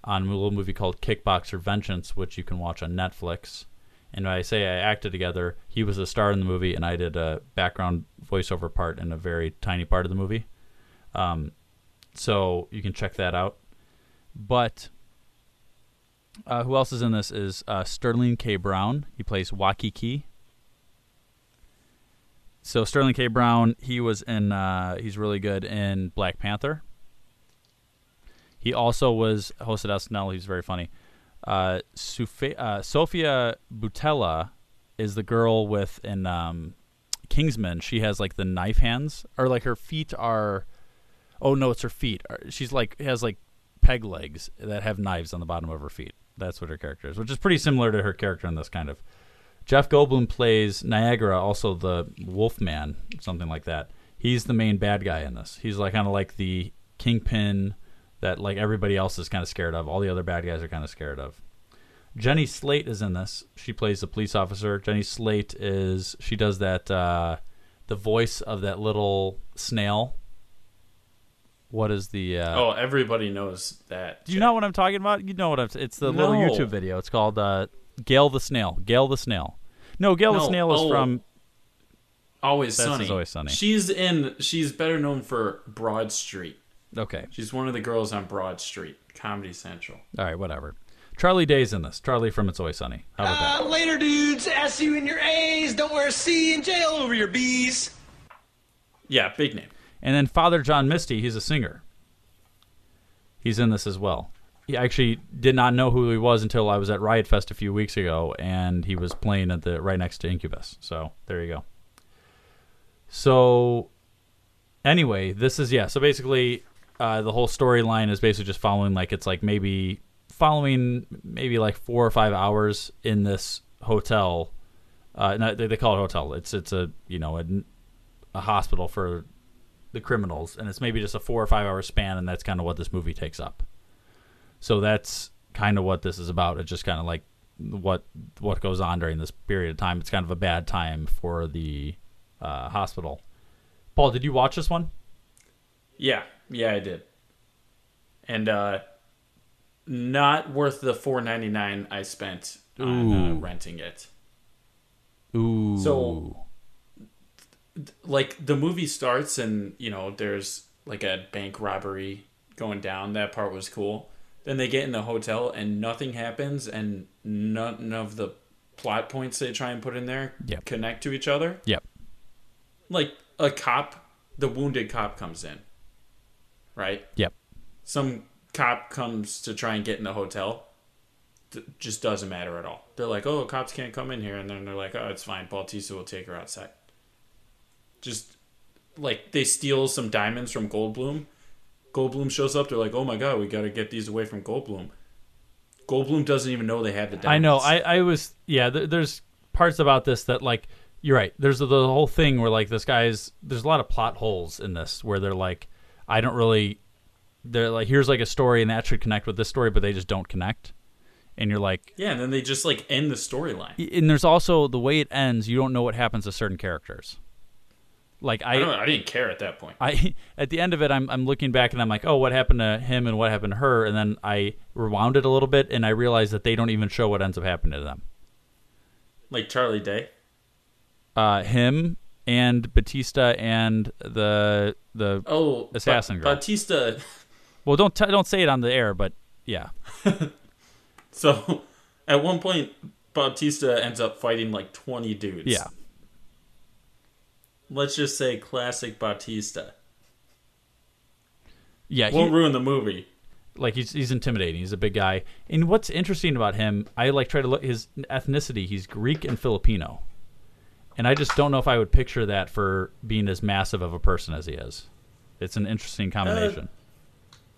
on a little movie called Kickboxer Vengeance, which you can watch on Netflix. And I say I acted together, he was a star in the movie, and I did a background voiceover part in a very tiny part of the movie. Um, so you can check that out. But uh, who else is in this is uh, Sterling K. Brown. He plays Waikiki. So Sterling K. Brown, he was in. Uh, he's really good in Black Panther. He also was hosted SNL. He's very funny. Uh, uh, Sofia Boutella is the girl with in um, Kingsman. She has like the knife hands, or like her feet are. Oh no, it's her feet. She's like has like peg legs that have knives on the bottom of her feet. That's what her character is, which is pretty similar to her character in this kind of. Jeff Goldblum plays Niagara, also the Wolfman, something like that. He's the main bad guy in this. He's like kind of like the kingpin that like everybody else is kind of scared of. All the other bad guys are kind of scared of. Jenny Slate is in this. She plays the police officer. Jenny Slate is she does that uh, the voice of that little snail. What is the? Uh, oh, everybody knows that. do you know what I'm talking about? You know what I'm. It's the little YouTube video. It's called uh, Gail the Snail. Gail the Snail. No, Gail the Snail is oh. from. Always Sunny. Always Sunny. She's in. She's better known for Broad Street. Okay. She's one of the girls on Broad Street, Comedy Central. All right, whatever. Charlie Day's in this. Charlie from It's Always Sunny. How about that? Uh, later, dudes. S you and your A's. Don't wear a C in jail over your B's. Yeah, big name. And then Father John Misty, he's a singer. He's in this as well. He actually did not know who he was until I was at Riot Fest a few weeks ago, and he was playing at the right next to Incubus. So there you go. So anyway, this is yeah. So basically, uh, the whole storyline is basically just following like it's like maybe following maybe like four or five hours in this hotel. Uh, no, they, they call it hotel. It's it's a you know a, a hospital for the criminals, and it's maybe just a four or five hour span, and that's kind of what this movie takes up. So that's kind of what this is about. It's just kind of like what what goes on during this period of time. It's kind of a bad time for the uh, hospital. Paul, did you watch this one? Yeah, yeah, I did. And uh not worth the four ninety nine I spent on uh, renting it. Ooh. So, th- like the movie starts and you know there's like a bank robbery going down. That part was cool. Then they get in the hotel and nothing happens, and none of the plot points they try and put in there Yep. connect to each other. Yep. Like a cop, the wounded cop comes in, right? Yep. Some cop comes to try and get in the hotel. D- just doesn't matter at all. They're like, "Oh, cops can't come in here," and then they're like, "Oh, it's fine. Bautista will take her outside." Just like they steal some diamonds from Goldblum. Goldblum shows up. They're like, "Oh my god, we got to get these away from Goldblum." Goldblum doesn't even know they had the diamonds. I know. I, I was yeah. Th- there's parts about this that like you're right. There's the, the whole thing where like this guy's there's a lot of plot holes in this where they're like I don't really they're like here's like a story and that should connect with this story, but they just don't connect. And you're like Yeah, and then they just like end the storyline. and there's also the way it ends. You don't know what happens to certain characters. Like I, don't, I didn't care at that point. I at the end of it, I'm I'm looking back and I'm like, oh, what happened to him and what happened to her? And then I rewound it a little bit and I realized that they don't even show what ends up happening to them. Like Charlie Day. Uh, him and Batista and the the Oh, Ba- assassin girl. Batista. Well, don't t- don't say it on the air, but yeah, So, at one point, Bautista ends up fighting like 20 dudes. yeah. Let's just say classic Bautista. Yeah, Won't he- ruin the movie. like he's he's intimidating. He's a big guy. And what's interesting about him, I like try to look his ethnicity. He's Greek and Filipino, and I just don't know if I would picture that for being as massive of a person as he is. It's an interesting combination.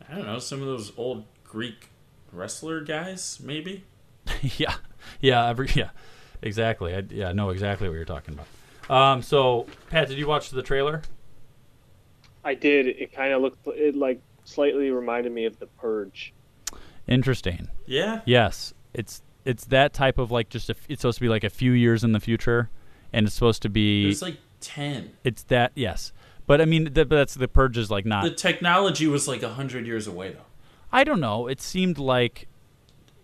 I don't know, some of those old Greek wrestler guys, maybe? yeah, yeah, every, yeah, exactly. I, yeah, I know exactly what you're talking about. Um, so Pat, did you watch the trailer? I did. It kind of looked. It like slightly reminded me of the Purge. Interesting. Yeah? Yes, it's it's that type of like just a, it's supposed to be like a few years in the future, and it's supposed to be. It's like 10. It's that yes, but I mean th- but that's the purge is like not. The technology was like 100 years away, though. I don't know. It seemed like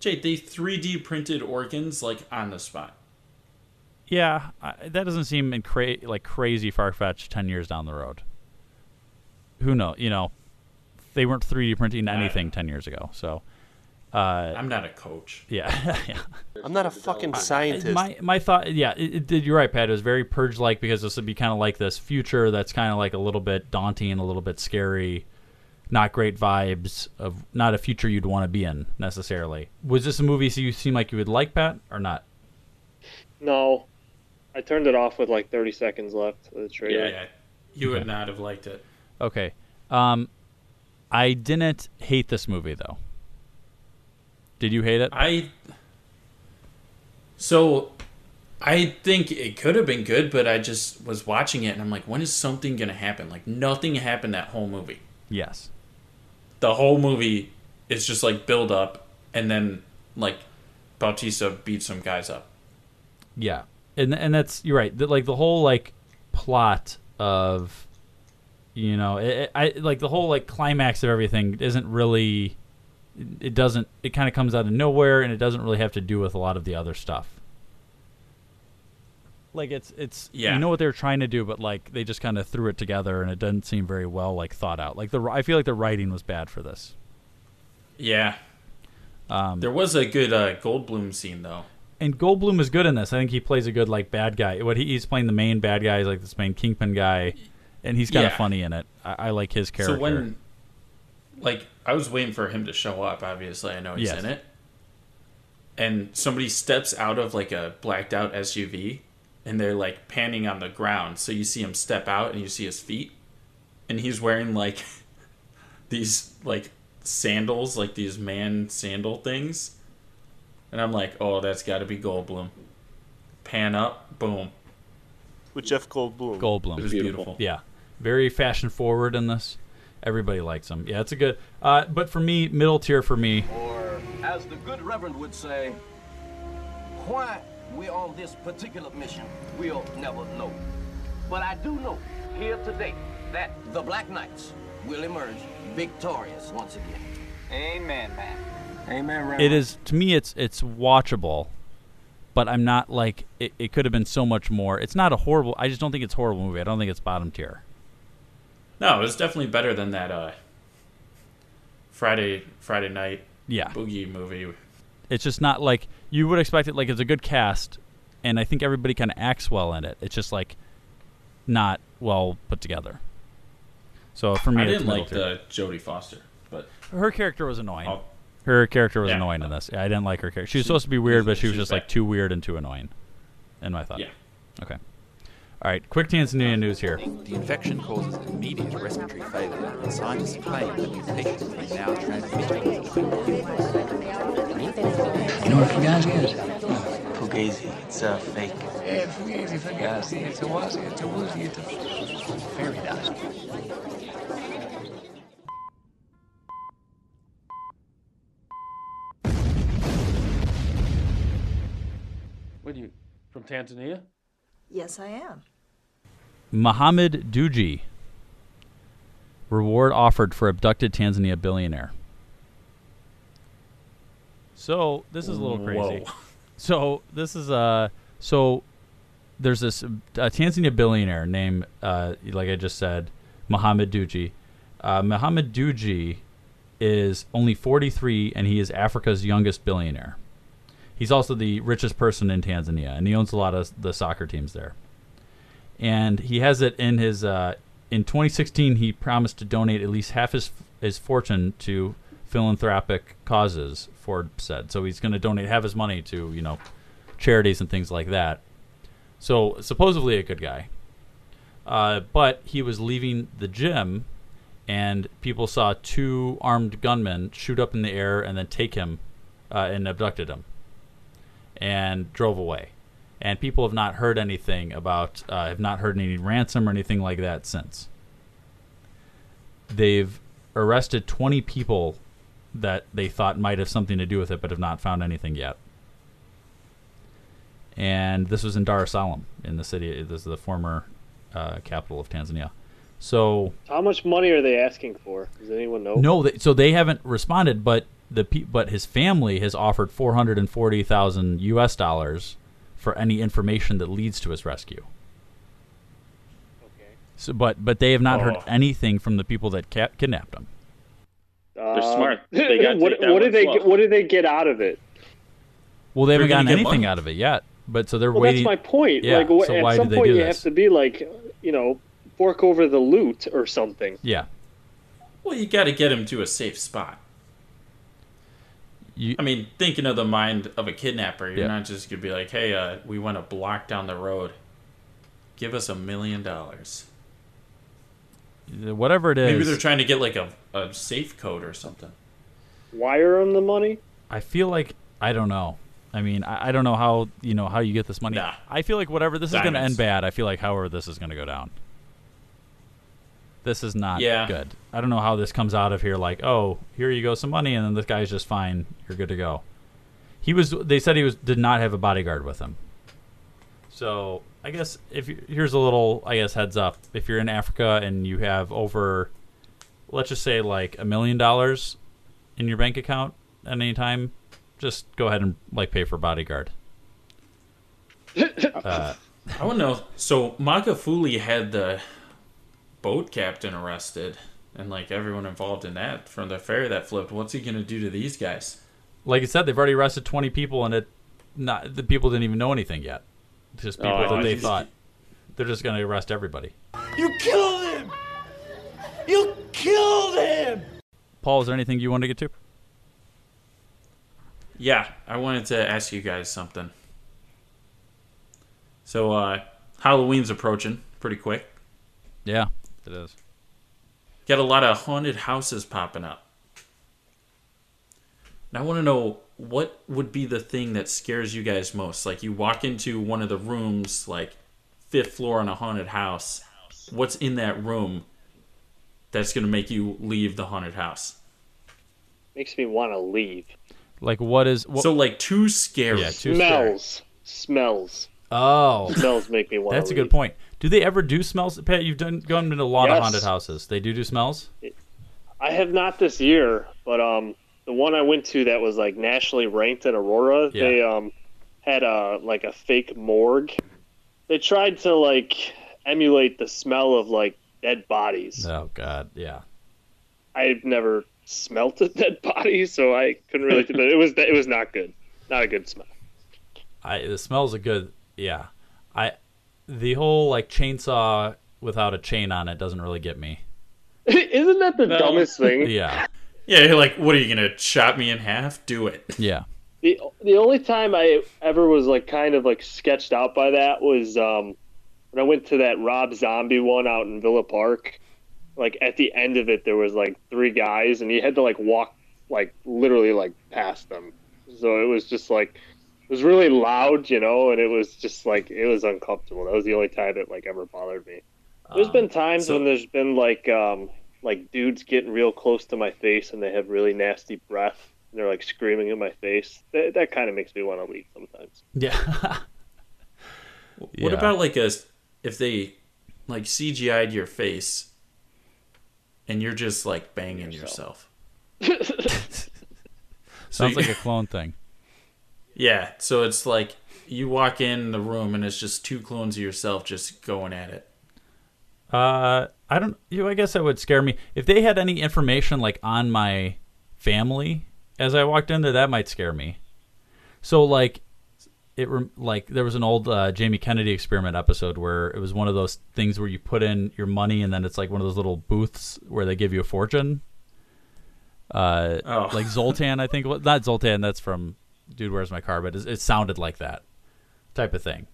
Jay, they 3D printed organs like on the spot. yeah, I, that doesn't seem in cra- like crazy far fetched ten years down the road. Who knows? You know, they weren't 3D printing anything ten years ago, so. Uh, I'm not a coach. Yeah, yeah. I'm not a fucking scientist. My my thought, yeah, it, it. You're right, Pat. It was very purge like because this would be kind of like this future that's kind of like a little bit daunting, a little bit scary, not great vibes of not a future you'd want to be in necessarily. Was this a movie so you seem like you would like, Pat, or not? No, I turned it off with like 30 seconds left of the trailer. Yeah, yeah. You would Okay. not have liked it. Okay, um, I didn't hate this movie though. Did you hate it? I. So, I think it could have been good, but I just was watching it and I'm like, when is something going to happen? Like, nothing happened that whole movie. Yes. The whole movie is just like build up and then, like, Bautista beats some guys up. Yeah, and and that's you're right. The, like the whole like plot of, you know, it- I like the whole like climax of everything isn't really. It doesn't. It kind of comes out of nowhere, and it doesn't really have to do with a lot of the other stuff. Like it's it's Yeah. you know what they're trying to do, but like they just kind of threw it together, and it doesn't seem very well like thought out. Like the I feel like the writing was bad for this. Yeah. Um, There was a good uh, Goldblum scene, though. and Goldblum is good in this. I think he plays a good like bad guy. What he, he's playing the main bad guy, he's like this main kingpin guy, and he's kind of Yeah. funny in it. I, I like his character. So when, like, I was waiting for him to show up. Obviously, I know he's Yes. in it. And somebody steps out of like a blacked out SUV, and they're like panning on the ground. So you see him step out, and you see his feet, and he's wearing like these like sandals, like these man sandal things. And I'm like, oh, that's got to be Goldblum. Pan up, boom. With Jeff Goldblum. Goldblum, It was beautiful. Yeah, very fashion forward in this. Everybody likes him. Yeah, it's a good. Uh, but for me, middle tier for me. Or, as the good Reverend would say, why we're on this particular mission, we'll never know. But I do know here today that the Black Knights will emerge victorious once again. Amen, man. Amen, Reverend. It is to me. It's it's watchable, but I'm not like it. It could have been so much more. It's not a horrible. I just don't think it's a horrible movie. I don't think it's bottom tier. No, it was definitely better than that uh, Friday Friday night Yeah. boogie movie. It's just not like you would expect it. Like it's a good cast, and I think everybody kind of acts well in it. It's just like not well put together. So for me, I didn't like the Jodie Foster, but her character was annoying. Oh. Her character was Yeah. annoying in this. I didn't like her character. She was She- supposed to be weird, but she was just like too weird and too annoying. In my thought. Yeah. Okay. All right. Quick Tanzania news here. The infection causes immediate respiratory failure, and scientists claim the mutation is now transmitted. You know what Fugazi is? Fugazi. It's a fake. Yeah, Fugazi, Fugazi. It's a wazi, it's a woozy, it's a fairy dust. What are you from Tanzania? Yes, I am. Mohammed Dewji. Reward offered for abducted Tanzania billionaire. So this is a little crazy. Whoa. So this is uh so there's this uh, Tanzania billionaire named, uh, like I just said, Mohammed Dewji. Uh, Mohammed Dewji is only 43, and he is Africa's youngest billionaire. He's also the richest person in Tanzania, and he owns a lot of the soccer teams there. And he has it in his. Uh, in 2016, he promised to donate at least half his his fortune to philanthropic causes. Ford said so. He's going to donate half his money to you know charities and things like that. So supposedly a good guy. Uh, but he was leaving the gym, and people saw two armed gunmen shoot up in the air and then take him uh, and abducted him, and drove away. And people have not heard anything about, uh, have not heard any ransom or anything like that since. They've arrested 20 people that they thought might have something to do with it, but have not found anything yet and this was in Dar es Salaam in the city. This is the former uh, capital of Tanzania. So How much money are they asking for? Does anyone know? no, they, so they haven't responded, but the pe- but his family has offered four hundred and forty thousand U.S. dollars for any information that leads to his rescue. Okay. So, but but they have not heard Oh. anything from the people that ca- kidnapped him. They're uh, smart. They gotta what take that what one did they slow. get, what did they get out of it? Well, they haven't They're gotten anything money. out of it yet. But so they're Well, waiting. that's my point. Yeah. like, wh- so at why some did they point, you this? have to be like, you know, fork over the loot or something. Yeah. Well, you got to get him to a safe spot. I mean, thinking of the mind of a kidnapper, you're Yeah. not just gonna be like, "Hey, uh, we want a block down the road. Give us a million dollars." Whatever it is. Maybe they're trying to get like a, a safe code or something. Wire them the money. I feel like I don't know. I mean, I, I don't know how you know how you get this money. I feel like whatever this is going to end bad. I feel like however this is going to go down. This is not Yeah. good. I don't know how this comes out of here. Like, oh, here you go, some money, and then this guy's just fine. You're good to go. He was. They said he was did not have a bodyguard with him. So I guess if you, here's a little, I guess heads up. If you're in Africa and you have over, let's just say like a million dollars in your bank account at any time, just go ahead and like pay for a bodyguard. uh, I want to know. So Magufuli had the boat captain arrested, and like everyone involved in that from the ferry that flipped. What's he gonna do to these guys? like I said, they've already arrested 20 people, and it not the people didn't even know anything yet. Just people Oh, that they jeez. thought they're just going to arrest everybody. You killed him! You killed him! Paul, is there anything you want to get to? Yeah, I wanted to ask you guys something. So uh Halloween's approaching pretty quick. Yeah, it is. Got a lot of haunted houses popping up. And I want to know what would be the thing that scares you guys most? Like you walk into one of the rooms, like fifth floor in a haunted house. What's in that room that's going to make you leave the haunted house? Makes me want to leave. Like what is what, so like too scary. Yeah, too scary. Smells. Smells. Oh, Smells make me want. That's a good point. Do they ever do smells? Pat, you've done gone into a lot of haunted houses. They do do smells. I have not this year, but um, the one I went to that was like nationally ranked in Aurora, Yeah. they um had a like a fake morgue. They tried to like emulate the smell of like dead bodies. Oh God, yeah. I've never smelt a dead body, so I couldn't really. but it was it was not good. Not a good smell. I the smells are good. Yeah, I the whole like chainsaw without a chain on it doesn't really get me. Isn't that the dumbest thing? Yeah, Yeah, you're like, what are you going to chop me in half? Do it. yeah. The the only time I ever was like kind of like sketched out by that was um when I went to that Rob Zombie one out in Villa Park. Like at the end of it, there was like three guys, and you had to like walk like literally like past them. So it was just like it was really loud, you know, and it was just like it was uncomfortable. That was the only time it like ever bothered me. There's been times so- when there's been like um like dudes getting real close to my face and they have really nasty breath and they're like screaming in my face. That that kind of makes me want to leave sometimes. Yeah. What Yeah. about like a if they like CGI'd your face and you're just like banging yourself? Sounds like a clone thing. Yeah, so it's like you walk in the room and it's just two clones of yourself just going at it. Uh, I don't. You, know, I guess that would scare me if they had any information like on my family as I walked in there. That might scare me. So like, it like there was an old uh, Jamie Kennedy experiment episode where it was one of those things where you put in your money and then it's like one of those little booths where they give you a fortune. Uh, Oh. like Zoltan, I think. Not Zoltan. That's from Dude, Where's My Car? But it, it sounded like that type of thing.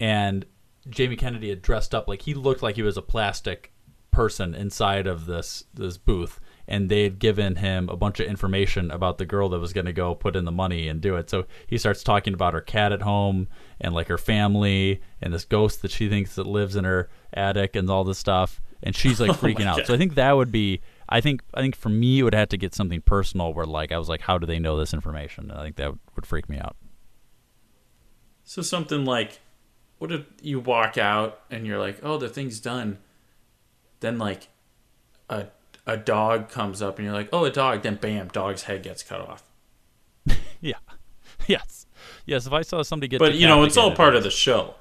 And Jamie Kennedy had dressed up like he looked like he was a plastic person inside of this this booth, and they had given him a bunch of information about the girl that was going to go put in the money and do it. So he starts talking about her cat at home and like her family and this ghost that she thinks that lives in her attic and all this stuff, and she's like Oh freaking out. God. So I think that would be. I think I think for me it would have to get something personal where like I was like, how do they know this information? And I think that would, would freak me out. So something like, what if you walk out and you're like, oh, the thing's done. Then like, a a dog comes up and you're like, oh, a dog. Then bam, dog's head gets cut off. Yeah. Yes. Yes. If I saw somebody get, But you know, it's all decapitated- part of the show.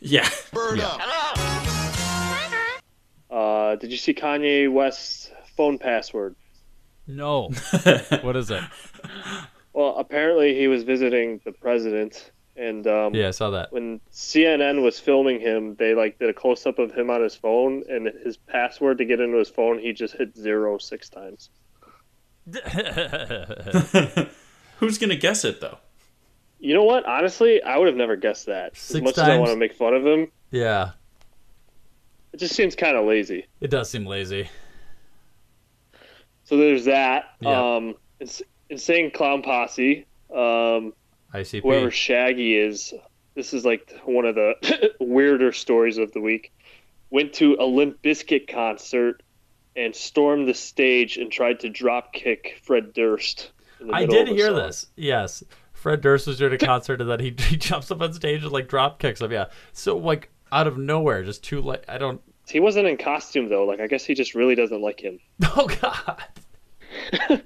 Yeah. Uh, did you see Kanye West's phone password? No. what is it? Well, apparently he was visiting the president, and um, Yeah, I saw that. when CNN was filming him, they like did a close up of him on his phone, and his password to get into his phone, he just hit zero six times. Who's gonna guess it though? You know what? Honestly, I would have never guessed that. Six as much as I want to make fun of him, yeah. it just seems kind of lazy. It does seem lazy. So there's that. Yeah. Um, Ins- insane clown posse. Um, ICP. whoever Shaggy is, this is like one of the weirder stories of the week. Went to a Limp Bizkit concert and stormed the stage and tried to drop kick Fred Durst. I did hear song. this. Yes. Fred Durst was doing a concert and then he, he jumps up on stage and like drop kicks him. Yeah. So like out of nowhere, just two like I don't. He wasn't in costume though. Like I guess he just really doesn't like him. Oh God.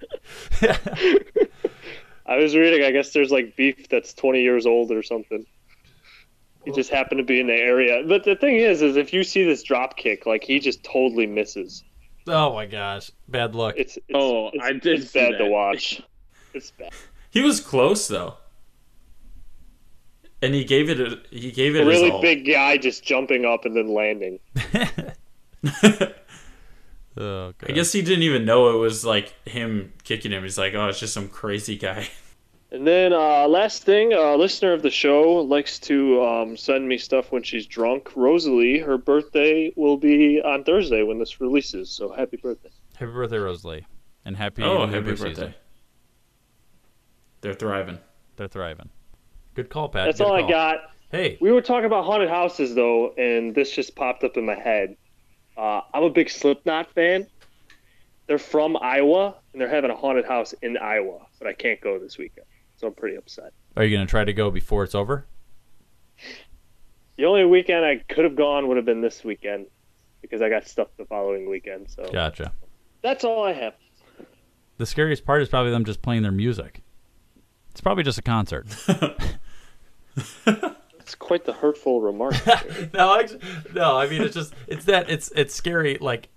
I was reading. I guess there's like beef that's 20 years old or something. He just happened to be in the area. But the thing is, is if you see this drop kick, like he just totally misses. Oh my gosh. Bad luck. It's, it's Oh, it's, I did It's see bad to watch. It's bad. He was close though, and he gave it. A, he gave it A his really all. big guy just jumping up and then landing. Oh, I guess he didn't even know it was like him kicking him. He's like, oh, it's just some crazy guy. And then uh, last thing, a listener of the show likes to um, send me stuff when she's drunk. Rosalie, her birthday will be on Thursday when this releases. So happy birthday! Happy birthday, Rosalie, and happy oh, happy birthday! season. They're thriving. They're thriving. Good call, Pat. That's Good all I got. Hey, We were talking about haunted houses though, and this just popped up in my head. Uh, I'm a big Slipknot fan. They're from Iowa, and they're having a haunted house in Iowa, but I can't go this weekend, so I'm pretty upset. Are you gonna try to go before it's over? The only weekend I could have gone would have been this weekend because I got stuff the following weekend. So Gotcha. that's all I have. The scariest part is probably them just playing their music. It's probably just a concert. It's quite the hurtful remark. no, I, no, I mean it's just it's that it's it's scary. Like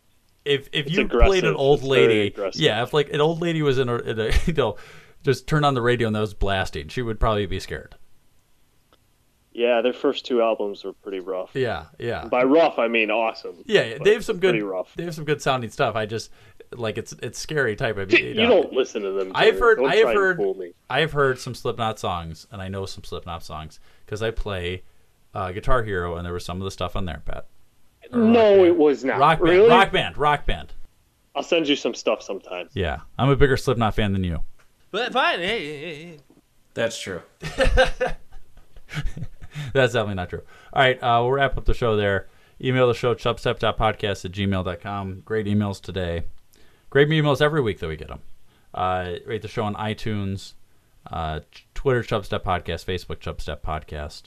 if if It's you played an old lady, yeah, if like an old lady was in a, in a you know just turned on the radio and that was blasting, she would probably be scared. yeah, their first two albums were pretty rough. Yeah, yeah. By rough, I mean awesome. Yeah, yeah, they have some good. Pretty rough. They have some good sounding stuff. I just like it's it's scary type of. You, don't listen to them. I've heard. Don't I have heard. I have heard some Slipknot songs, and I know some Slipknot songs because I play uh, Guitar Hero, and there was some of the stuff on there, Pat. No, it was not. Rock band, really? rock band, rock band. I'll send you some stuff sometime. Yeah, I'm a bigger Slipknot fan than you. But fine. Hey, hey, hey. That's true. That's definitely not true. All right, uh, we'll wrap up the show there. Email the show, chubstep.podcast at gmail.com. Great emails today. Great emails every week that we get them. Uh, rate the show on iTunes, uh, Twitter, Chubstep Podcast, Facebook, Chubstep Podcast,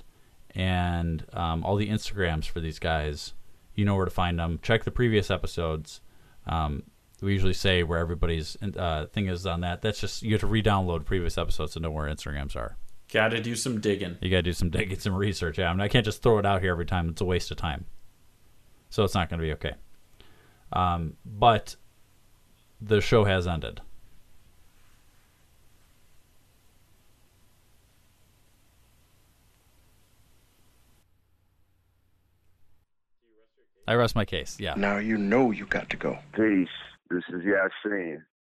and um, all the Instagrams for these guys. You know where to find them. Check the previous episodes. Um, we usually say where everybody's uh, thing is on that. That's just, you have to re download previous episodes to know where Instagrams are. Got to do some digging. You got to do some digging, some research. Yeah, I, mean, I can't just throw it out here every time. It's a waste of time. So it's not going to be okay. Um, but the show has ended. I rest my case. Yeah. Now you know you got to go. Peace. This is Yasin.